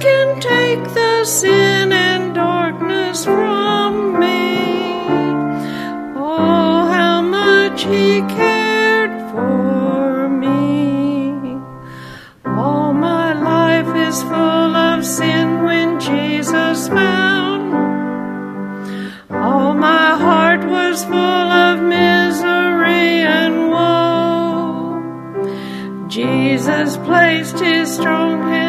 Can take the sin and darkness from me. Oh, how much he cared for me. All my life is full of sin when Jesus found. All my heart was full of misery and woe. Jesus placed his strong hand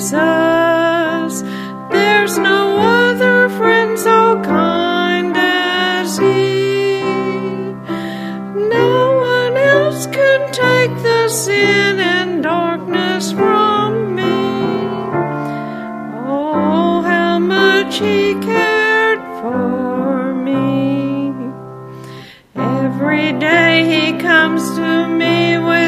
Jesus. There's no other friend so kind as he. No one else can take the sin and darkness from me. Oh, how much he cared for me. Every day he comes to me with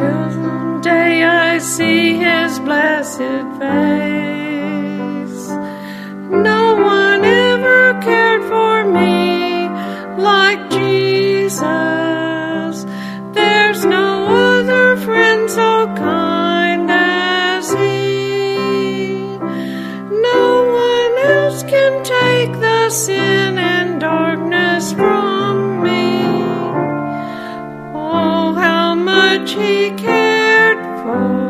The day I see his blessed face. No one ever cared for me like Jesus. There's no other friend so kind as he. No one else can take the sin and darkness that she cared for.